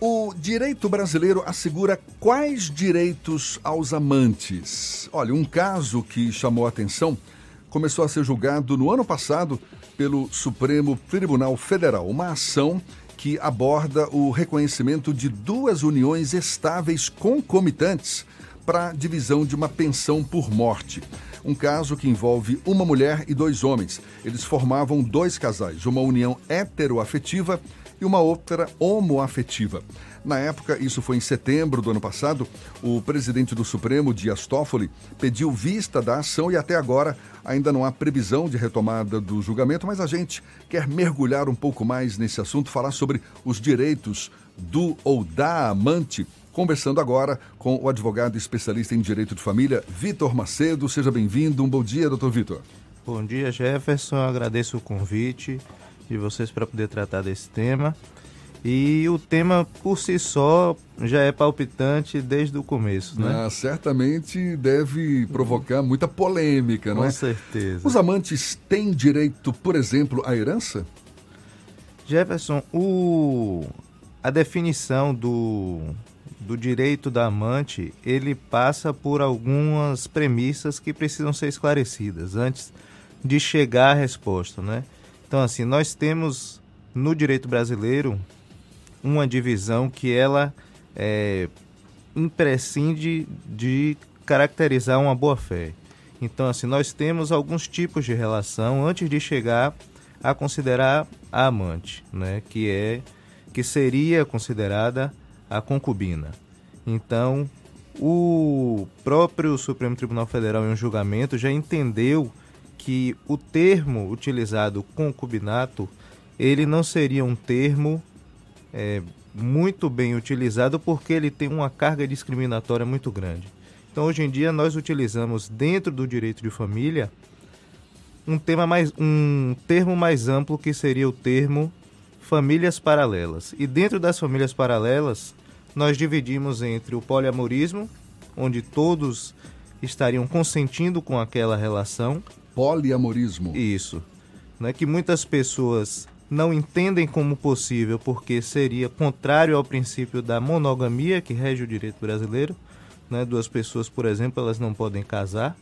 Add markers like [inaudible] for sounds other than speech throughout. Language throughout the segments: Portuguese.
O direito brasileiro assegura quais direitos aos amantes? Olha, um caso que chamou a atenção começou a ser julgado no ano passado pelo Supremo Tribunal Federal, uma ação que aborda o reconhecimento de duas uniões estáveis concomitantes para divisão de uma pensão por morte. Um caso que envolve uma mulher e dois homens. Eles formavam dois casais, uma união heteroafetiva e uma outra homoafetiva. Na época, isso foi em setembro do ano passado, o presidente do Supremo, Dias Toffoli, pediu vista da ação e até agora ainda não há previsão de retomada do julgamento, mas a gente quer mergulhar um pouco mais nesse assunto, falar sobre os direitos do ou da amante conversando agora com o advogado especialista em direito de família, Vitor Macedo. Seja bem-vindo. Um bom dia, doutor Vitor. Bom dia, Jefferson. Agradeço o convite de vocês para poder tratar desse tema. E o tema por si só já é palpitante desde o começo, né? Ah, certamente deve provocar muita polêmica, não Com é? Com certeza. Os amantes têm direito, por exemplo, à herança? Jefferson, o... a definição do, do direito da amante, ele passa por algumas premissas que precisam ser esclarecidas antes de chegar à resposta, né? Então, assim, nós temos no direito brasileiro uma divisão que ela é, imprescinde de caracterizar uma boa-fé. Então, assim, nós temos alguns tipos de relação antes de chegar a considerar a amante, né? Que é que seria considerada a concubina. Então, o próprio Supremo Tribunal Federal em um julgamento já entendeu que o termo utilizado concubinato ele não seria um termo é, muito bem utilizado porque ele tem uma carga discriminatória muito grande. Então, hoje em dia, nós utilizamos dentro do direito de família um, tema mais, um termo mais amplo que seria o termo famílias paralelas. E dentro das famílias paralelas, nós dividimos entre o poliamorismo, onde todos estariam consentindo com aquela relação. Poliamorismo. Isso. Né, que muitas pessoas não entendem como possível porque seria contrário ao princípio da monogamia que rege o direito brasileiro. Né? Duas pessoas, por exemplo, elas não podem casar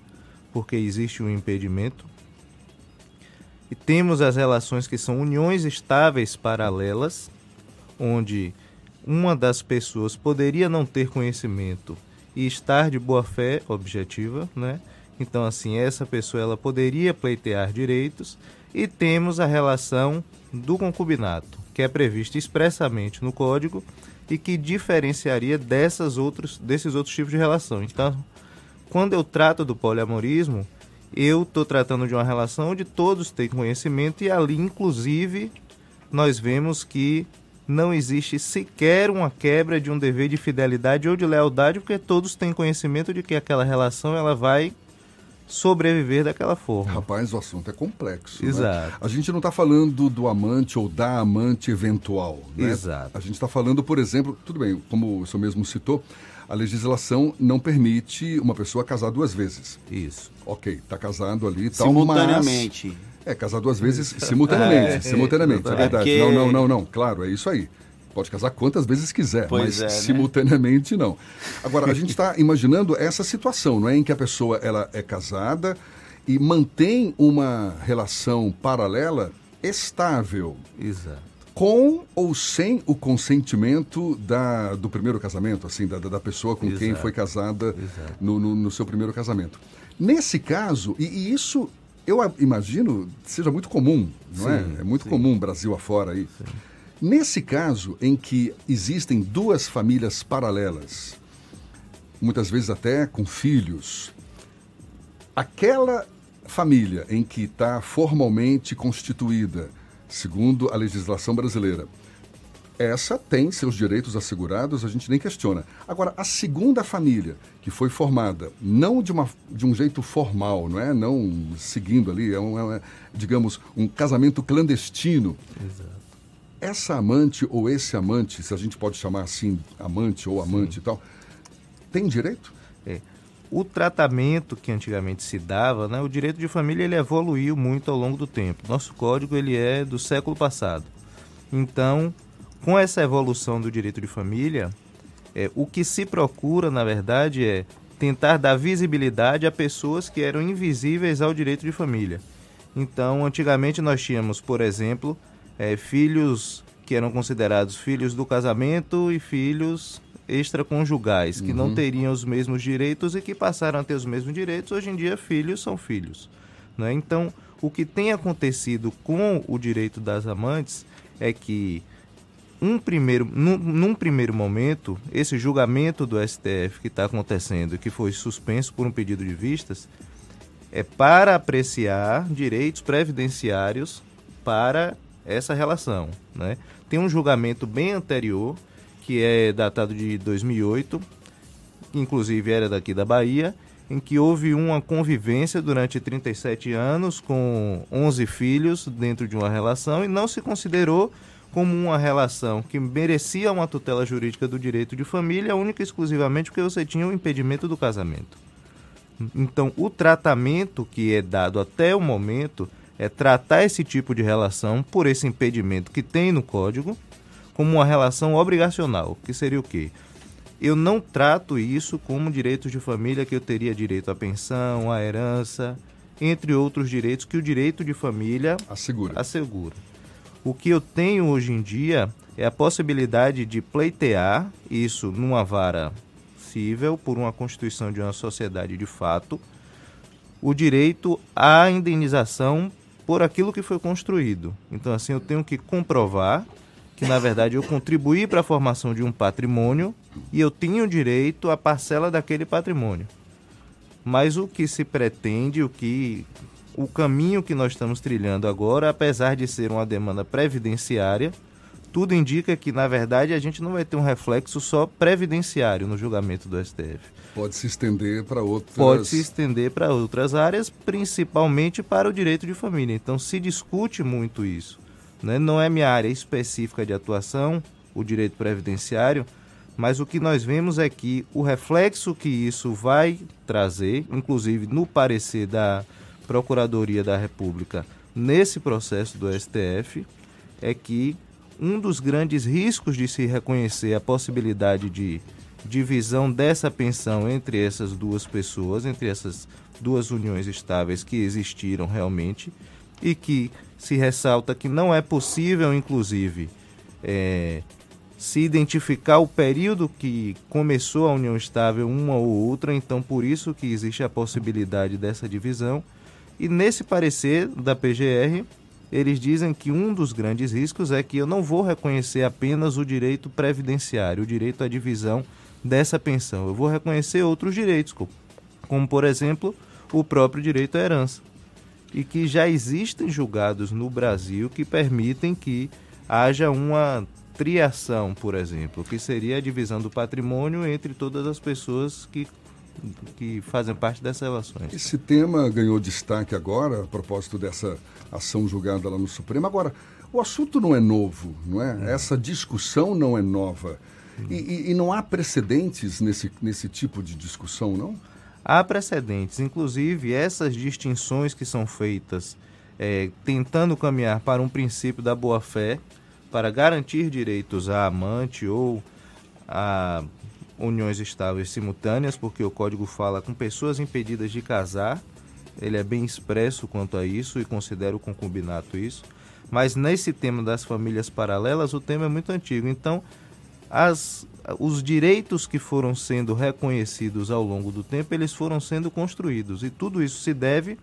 porque existe um impedimento. E temos as relações que são uniões estáveis paralelas, onde uma das pessoas poderia não ter conhecimento e estar de boa fé objetiva, né? Então, assim, essa pessoa ela poderia pleitear direitos e temos a relação do concubinato, que é prevista expressamente no Código e que diferenciaria dessas outros, desses outros tipos de relação. Então, quando eu trato do poliamorismo, eu estou tratando de uma relação onde todos têm conhecimento e ali, inclusive, nós vemos que não existe sequer uma quebra de um dever de fidelidade ou de lealdade, porque todos têm conhecimento de que aquela relação ela vai sobreviver daquela forma. Rapaz, o assunto é complexo. Exato. Né? A gente não está falando do amante ou da amante eventual. Né? Exato. A gente está falando, por exemplo, tudo bem, como o senhor mesmo citou, a legislação não permite uma pessoa casar duas vezes. Isso. Ok, está casado ali e tal, Simultaneamente. Mas... É, casar duas vezes [laughs] simultaneamente, é, simultaneamente, é, é verdade. É porque... Não, não, não, não, claro, é isso aí. Pode casar quantas vezes quiser, pois mas é, né? simultaneamente não. Agora, a gente está [laughs] imaginando essa situação, não é? Em que a pessoa ela é casada e mantém uma relação paralela estável. Exato. Com ou sem o consentimento da, do primeiro casamento, assim, da, da pessoa com Exato. quem foi casada no, no, no, seu primeiro casamento. Nesse caso, e, e, isso eu imagino seja muito comum, não é? sim, é? É muito sim. comum Brasil afora aí. Sim. Nesse caso em que existem duas famílias paralelas, muitas vezes até com filhos, aquela família em que está formalmente constituída, segundo a legislação brasileira, essa tem seus direitos assegurados, a gente nem questiona. Agora, a segunda família, que foi formada não de, uma, de um jeito formal, não é? Não seguindo ali, é, um, é digamos, um casamento clandestino. Exato essa amante ou esse amante, se a gente pode chamar assim, amante ou amante Sim. e tal, tem direito? É. O tratamento que antigamente se dava, né, o direito de família ele evoluiu muito ao longo do tempo. Nosso código ele é do século passado. Então, com essa evolução do direito de família, é, o que se procura, na verdade, é tentar dar visibilidade a pessoas que eram invisíveis ao direito de família. Então, antigamente nós tínhamos, por exemplo, é, filhos que eram considerados filhos do casamento e filhos extraconjugais, que uhum. não teriam os mesmos direitos e que passaram a ter os mesmos direitos. Hoje em dia, filhos são filhos. Né? Então, o que tem acontecido com o direito das amantes é que um primeiro, num, num, primeiro momento, esse julgamento do STF que está acontecendo, que foi suspenso por um pedido de vistas, é para apreciar direitos previdenciários para essa relação. Né? Tem um julgamento bem anterior, que é datado de 2008, que inclusive era daqui da Bahia, em que houve uma convivência durante 37 anos com 11 filhos dentro de uma relação e não se considerou como uma relação que merecia uma tutela jurídica do direito de família, única e exclusivamente porque você tinha o impedimento do casamento. Então, o tratamento que é dado até o momento é tratar esse tipo de relação por esse impedimento que tem no código como uma relação obrigacional, que seria o quê? Eu não trato isso como direitos de família que eu teria direito à pensão, à herança, entre outros direitos que o direito de família assegura. assegura. O que eu tenho hoje em dia é a possibilidade de pleitear isso numa vara cível por uma constituição de uma sociedade de fato, o direito à indenização por aquilo que foi construído. Então, assim, eu tenho que comprovar que, na verdade, eu contribuí para a formação de um patrimônio e eu tenho direito à parcela daquele patrimônio. Mas o que se pretende, o que o caminho que nós estamos trilhando agora, apesar de ser uma demanda previdenciária, tudo indica que, na verdade, a gente não vai ter um reflexo só previdenciário no julgamento do STF. Pode se estender para outras. Pode se estender para outras áreas, principalmente para o direito de família. Então, se discute muito isso. Né? Não é minha área específica de atuação, o direito previdenciário, mas o que nós vemos é que o reflexo que isso vai trazer, inclusive no parecer da Procuradoria da República nesse processo do STF é que um dos grandes riscos de se reconhecer a possibilidade de divisão dessa pensão entre essas duas pessoas, entre essas duas uniões estáveis que existiram realmente, e que se ressalta que não é possível, inclusive, é, se identificar o período que começou a união estável uma ou outra, então por isso que existe a possibilidade dessa divisão. E nesse parecer da PGR, eles dizem que um dos grandes riscos é que eu não vou reconhecer apenas o direito previdenciário, o direito à divisão dessa pensão. Eu vou reconhecer outros direitos, como, por exemplo, o próprio direito à herança. E que já existem julgados no Brasil que permitem que haja uma triação, por exemplo, que seria a divisão do patrimônio entre todas as pessoas que que fazem parte dessas relações. Esse tema ganhou destaque agora, a propósito dessa ação julgada lá no Supremo. Agora, o assunto não é novo, não é? Essa discussão não é nova. E, e, e, não há precedentes nesse, nesse tipo de discussão, não? Há precedentes. Inclusive, essas distinções que são feitas é, tentando caminhar para um princípio da boa-fé, para garantir direitos à amante ou a uniões estáveis simultâneas, porque o código fala com pessoas impedidas de casar. Ele é bem expresso quanto a isso e considera o concubinato isso. Mas nesse tema das famílias paralelas, o tema é muito antigo. Então, as, os direitos que foram sendo reconhecidos ao longo do tempo, eles foram sendo construídos. E tudo isso se deve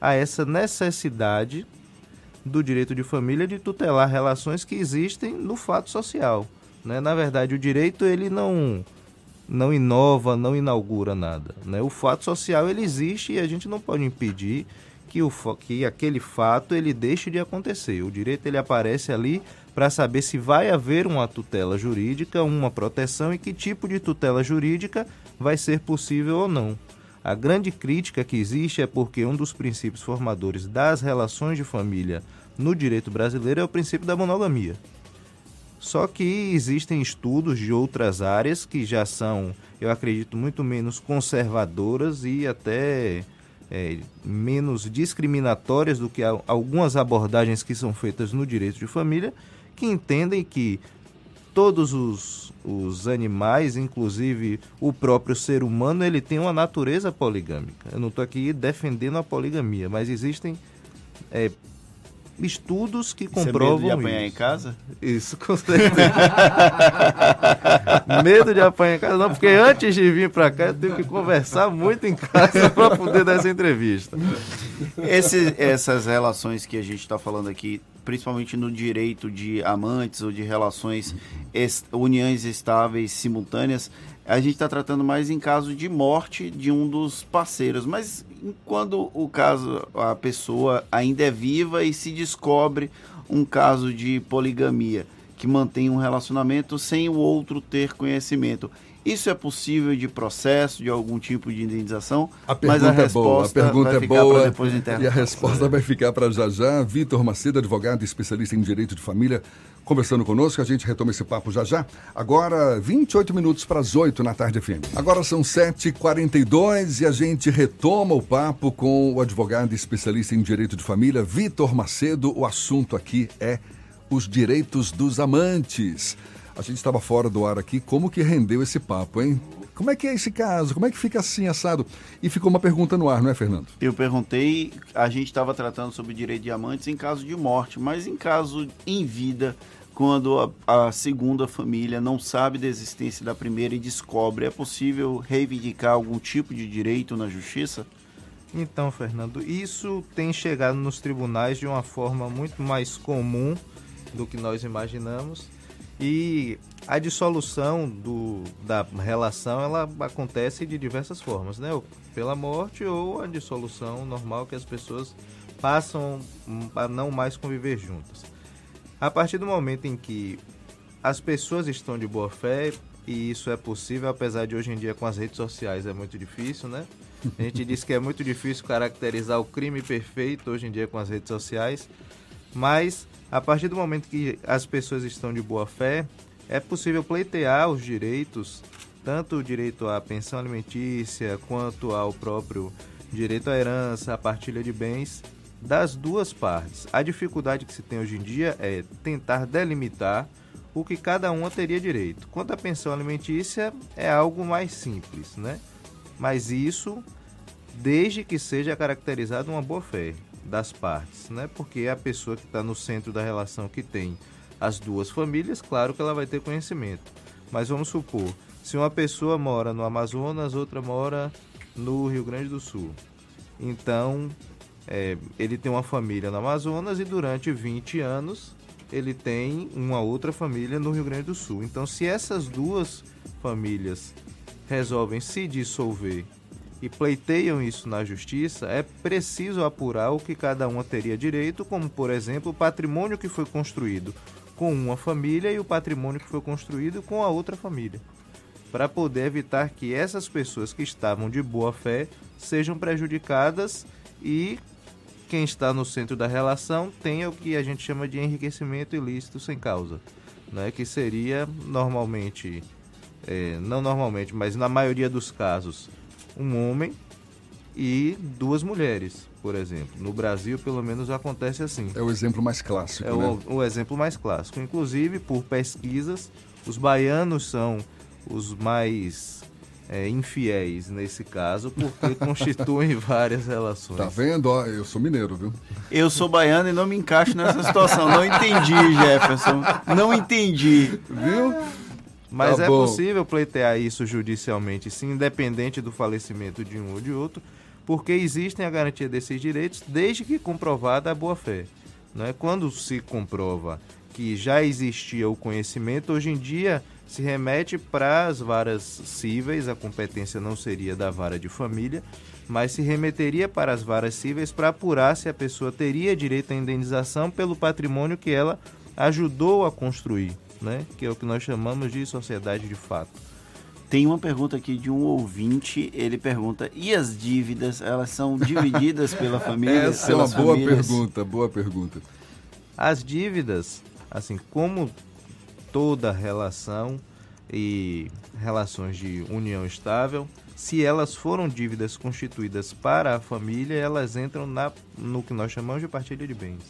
a essa necessidade do direito de família de tutelar relações que existem no fato social. Né? Na verdade, o direito ele não não inova, não inaugura nada. Né? O fato social ele existe e a gente não pode impedir que, o, que aquele fato ele deixe de acontecer. O direito ele aparece ali para saber se vai haver uma tutela jurídica, uma proteção e que tipo de tutela jurídica vai ser possível ou não. A grande crítica que existe é porque um dos princípios formadores das relações de família no direito brasileiro é o princípio da monogamia. Só que existem estudos de outras áreas que já são, eu acredito, muito menos conservadoras e até é, menos discriminatórias do que algumas abordagens que são feitas no direito de família, que entendem que todos os, os animais, inclusive o próprio ser humano, ele tem uma natureza poligâmica. Eu não estou aqui defendendo a poligamia, mas existem é, estudos que comprovam Você medo de apanhar isso. em casa? Isso, com certeza. [laughs] medo de apanhar em casa, não, porque antes de vir para cá eu tenho que conversar muito em casa [laughs] para poder dar essa entrevista. Esse, essas relações que a gente está falando aqui, principalmente no direito de amantes ou de relações, est uniões estáveis simultâneas, a gente está tratando mais em caso de morte de um dos parceiros. Mas quando o caso, a pessoa ainda é viva e se descobre um caso de poligamia, que mantém um relacionamento sem o outro ter conhecimento. Isso é possível de processo, de algum tipo de indenização? A pergunta mas a é boa, a resposta pergunta vai é ficar boa depois do intervalo. e a resposta vai ficar para já já. Vitor Macedo, advogado e especialista em direito de família, conversando conosco. A gente retoma esse papo já já. Agora, 28 minutos para as 8 na tarde FM. Agora são 7h42 e a gente retoma o papo com o advogado e especialista em direito de família, Vitor Macedo. O assunto aqui é os direitos dos amantes. A gente estava fora do ar aqui, como que rendeu esse papo, hein? Como é que é esse caso? Como é que fica assim, assado? E ficou uma pergunta no ar, não é, Fernando? Eu perguntei, a gente estava tratando sobre direito de amantes em caso de morte, mas em caso em vida, quando a, a, segunda família não sabe da existência da primeira e descobre, é possível reivindicar algum tipo de direito na justiça? Então, Fernando, isso tem chegado nos tribunais de uma forma muito mais comum do que nós imaginamos. E a dissolução do, da relação ela acontece de diversas formas, né? Ou pela morte ou a dissolução normal que as pessoas passam a não mais conviver juntas. A partir do momento em que as pessoas estão de boa fé, e isso é possível, apesar de hoje em dia com as redes sociais é muito difícil, né? A gente diz que é muito difícil caracterizar o crime perfeito hoje em dia com as redes sociais, mas a partir do momento que as pessoas estão de boa fé, é possível pleitear os direitos, tanto o direito à pensão alimentícia, quanto ao próprio direito à herança, à partilha de bens, das duas partes. A dificuldade que se tem hoje em dia é tentar delimitar o que cada uma teria direito. Quanto à pensão alimentícia, é algo mais simples, né? Mas isso desde que seja caracterizado uma boa fé das partes, né? Porque a pessoa que está no centro da relação que tem as duas famílias, claro que ela vai ter conhecimento. Mas vamos supor, se uma pessoa mora no Amazonas, outra mora no Rio Grande do Sul. Então, é, ele tem uma família no Amazonas e durante 20 anos ele tem uma outra família no Rio Grande do Sul. Então, se essas duas famílias resolvem se dissolver e pleiteiam isso na justiça, é preciso apurar o que cada uma teria direito, como, por exemplo, o patrimônio que foi construído com uma família e o patrimônio que foi construído com a outra família, para poder evitar que essas pessoas que estavam de boa fé sejam prejudicadas e quem está no centro da relação tenha o que a gente chama de enriquecimento ilícito sem causa, né? que seria normalmente, é, não normalmente, mas na maioria dos casos, um homem e duas mulheres, por exemplo. No Brasil, pelo menos, acontece assim. É o exemplo mais clássico. É né? o, o exemplo mais clássico. Inclusive, por pesquisas, os baianos são os mais é, infiéis nesse caso, porque [laughs] constituem várias relações. Tá vendo? Ó, eu sou mineiro, viu? Eu sou baiano e não me encaixo nessa situação. Não entendi, Jefferson. Não entendi. Viu? Mas Tá é bom. possível pleitear isso judicialmente, sim, independente do falecimento de um ou de outro, porque existem a garantia desses direitos desde que comprovada a boa-fé. Né? Quando se comprova que já existia o conhecimento, hoje em dia se remete para as varas cíveis, a competência não seria da vara de família, mas se remeteria para as varas cíveis para apurar se a pessoa teria direito à indenização pelo patrimônio que ela ajudou a construir, né? que é o que nós chamamos de sociedade de fato. Tem uma pergunta aqui de um ouvinte. Ele pergunta: e as dívidas? Elas são divididas [laughs] pela família? Essa é uma boa famílias? pergunta, boa pergunta. As dívidas, assim como toda relação e relações de união estável, se elas foram dívidas constituídas para a família, elas entram na, no que nós chamamos de partilha de bens.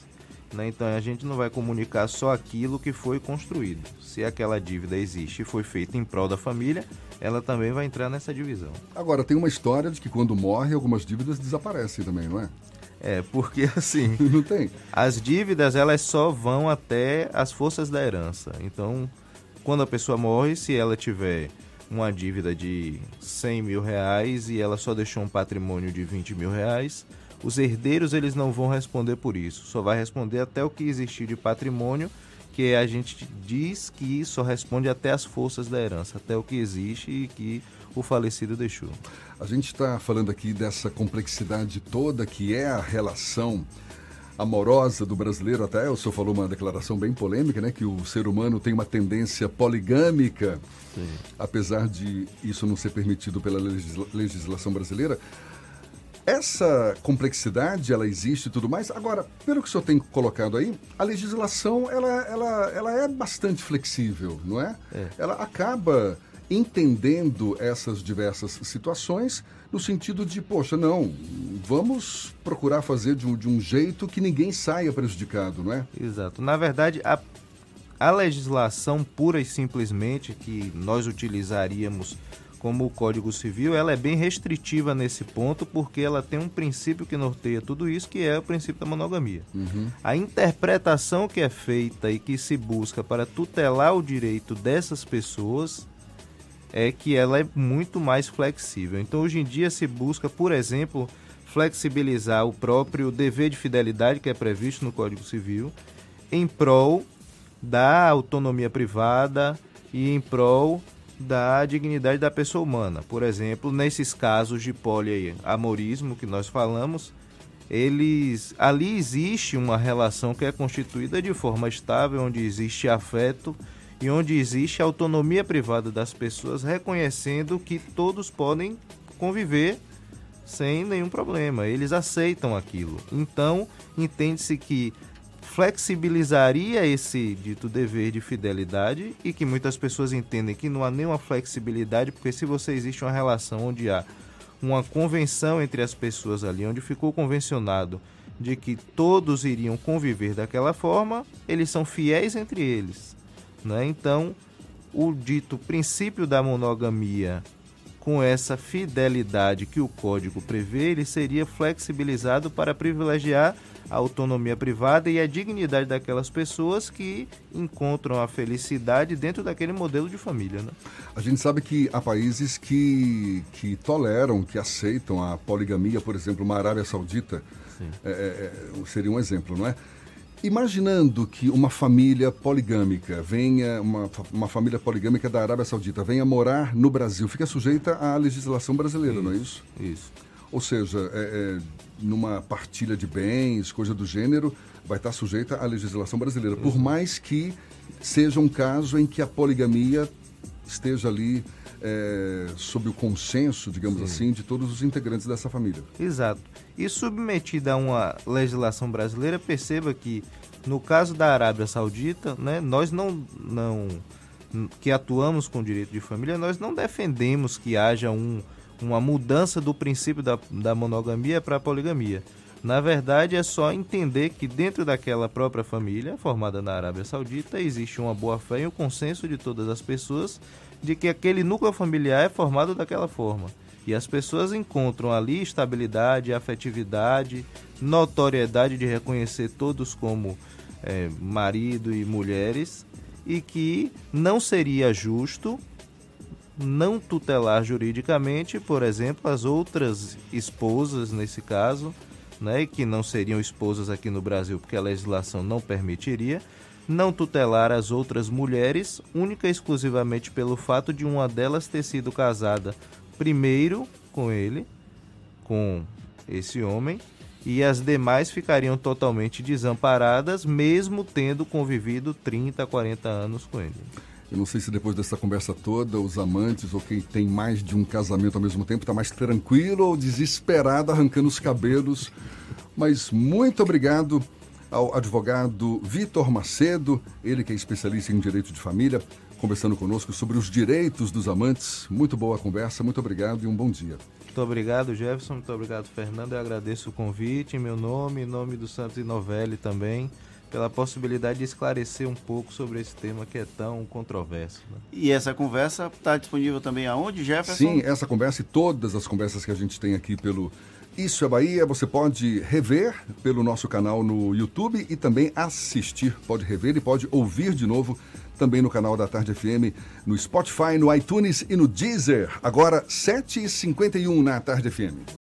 Né? Então a gente não vai comunicar só aquilo que foi construído. Se aquela dívida existe e foi feita em prol da família, ela também vai entrar nessa divisão. Agora, tem uma história de que quando morre, algumas dívidas desaparecem também, não é? É, porque [laughs] assim. [laughs] não tem. As dívidas, elas só vão até as forças da herança. Então, quando a pessoa morre, se ela tiver uma dívida de 100 mil reais e ela só deixou um patrimônio de 20 mil reais, os herdeiros eles não vão responder por isso, só vai responder até o que existir de patrimônio, que a gente diz que só responde até as forças da herança, até o que existe e que o falecido deixou. A gente está falando aqui dessa complexidade toda que é a relação amorosa do brasileiro, até o senhor falou uma declaração bem polêmica, né? Que o ser humano tem uma tendência poligâmica, Sim. apesar de isso não ser permitido pela legisla legislação brasileira. Essa complexidade, ela existe e tudo mais. Agora, pelo que o senhor tem colocado aí, a legislação, ela, ela, ela é bastante flexível, não é? é. Ela acaba entendendo essas diversas situações no sentido de, poxa, não, vamos procurar fazer de um, de um jeito que ninguém saia prejudicado, não é? Exato. Na verdade, a, a legislação pura e simplesmente que nós utilizaríamos como o Código Civil, ela é bem restritiva nesse ponto, porque ela tem um princípio que norteia tudo isso, que é o princípio da monogamia. Uhum. A interpretação que é feita e que se busca para tutelar o direito dessas pessoas é que ela é muito mais flexível. Então, hoje em dia se busca, por exemplo, flexibilizar o próprio dever de fidelidade que é previsto no Código Civil em prol da autonomia privada e em prol da dignidade da pessoa humana. Por exemplo, nesses casos de poliamorismo que nós falamos, eles ali existe uma relação que é constituída de forma estável, onde existe afeto e onde existe autonomia privada das pessoas, reconhecendo que todos podem conviver sem nenhum problema. Eles aceitam aquilo. Então, entende-se que flexibilizaria esse dito dever de fidelidade e que muitas pessoas entendem que não há nenhuma flexibilidade, porque se você existe uma relação onde há uma convenção entre as pessoas ali, onde ficou convencionado de que todos iriam conviver daquela forma, eles são fiéis entre eles. Né? Então, o dito princípio da monogamia, com essa fidelidade que o código prevê, ele seria flexibilizado para privilegiar a autonomia privada e a dignidade daquelas pessoas que encontram a felicidade dentro daquele modelo de família. Né? A gente sabe que há países que, que toleram, que aceitam a poligamia, por exemplo, uma Arábia Saudita é, é, é, seria um exemplo, não é? Imaginando que uma família poligâmica venha, uma, uma família poligâmica da Arábia Saudita venha morar no Brasil, fica sujeita à legislação brasileira, isso, não é isso? Isso. Ou seja, é, é, numa partilha de bens, coisa do gênero, vai estar sujeita à legislação brasileira. Por uhum. mais que seja um caso em que a poligamia esteja ali é, sob o consenso, digamos Sim. assim, de todos os integrantes dessa família. Exato. E submetida a uma legislação brasileira, perceba que no caso da Arábia Saudita, né, nós não, não que atuamos com direito de família, nós não defendemos que haja um, uma mudança do princípio da, da monogamia para a poligamia. Na verdade, é só entender que dentro daquela própria família, formada na Arábia Saudita, existe uma boa fé e um consenso de todas as pessoas de que aquele núcleo familiar é formado daquela forma. E as pessoas encontram ali estabilidade, afetividade, notoriedade de reconhecer todos como é, marido e mulheres, e que não seria justo não tutelar juridicamente, por exemplo, as outras esposas, nesse caso, né, que não seriam esposas aqui no Brasil porque a legislação não permitiria, não tutelar as outras mulheres, única e exclusivamente pelo fato de uma delas ter sido casada primeiro com ele, com esse homem, e as demais ficariam totalmente desamparadas, mesmo tendo convivido 30, 40 anos com ele. Eu não sei se depois dessa conversa toda, os amantes ou quem tem mais de um casamento ao mesmo tempo está mais tranquilo ou desesperado arrancando os cabelos. Mas muito obrigado ao advogado Vitor Macedo, ele que é especialista em direito de família, conversando conosco sobre os direitos dos amantes. Muito boa conversa, muito obrigado e um bom dia. Muito obrigado, Jefferson. Muito obrigado, Fernando. Eu agradeço o convite em meu nome, em nome do Santos Novelli também. Pela possibilidade de esclarecer um pouco sobre esse tema que é tão controverso. Né? E essa conversa está disponível também aonde, Jefferson? Sim, essa conversa e todas as conversas que a gente tem aqui pelo Isso é Bahia, você pode rever pelo nosso canal no YouTube e também assistir, pode rever e pode ouvir de novo também no canal da Tarde FM, no Spotify, no iTunes e no Deezer. Agora, 7h51 na Tarde FM.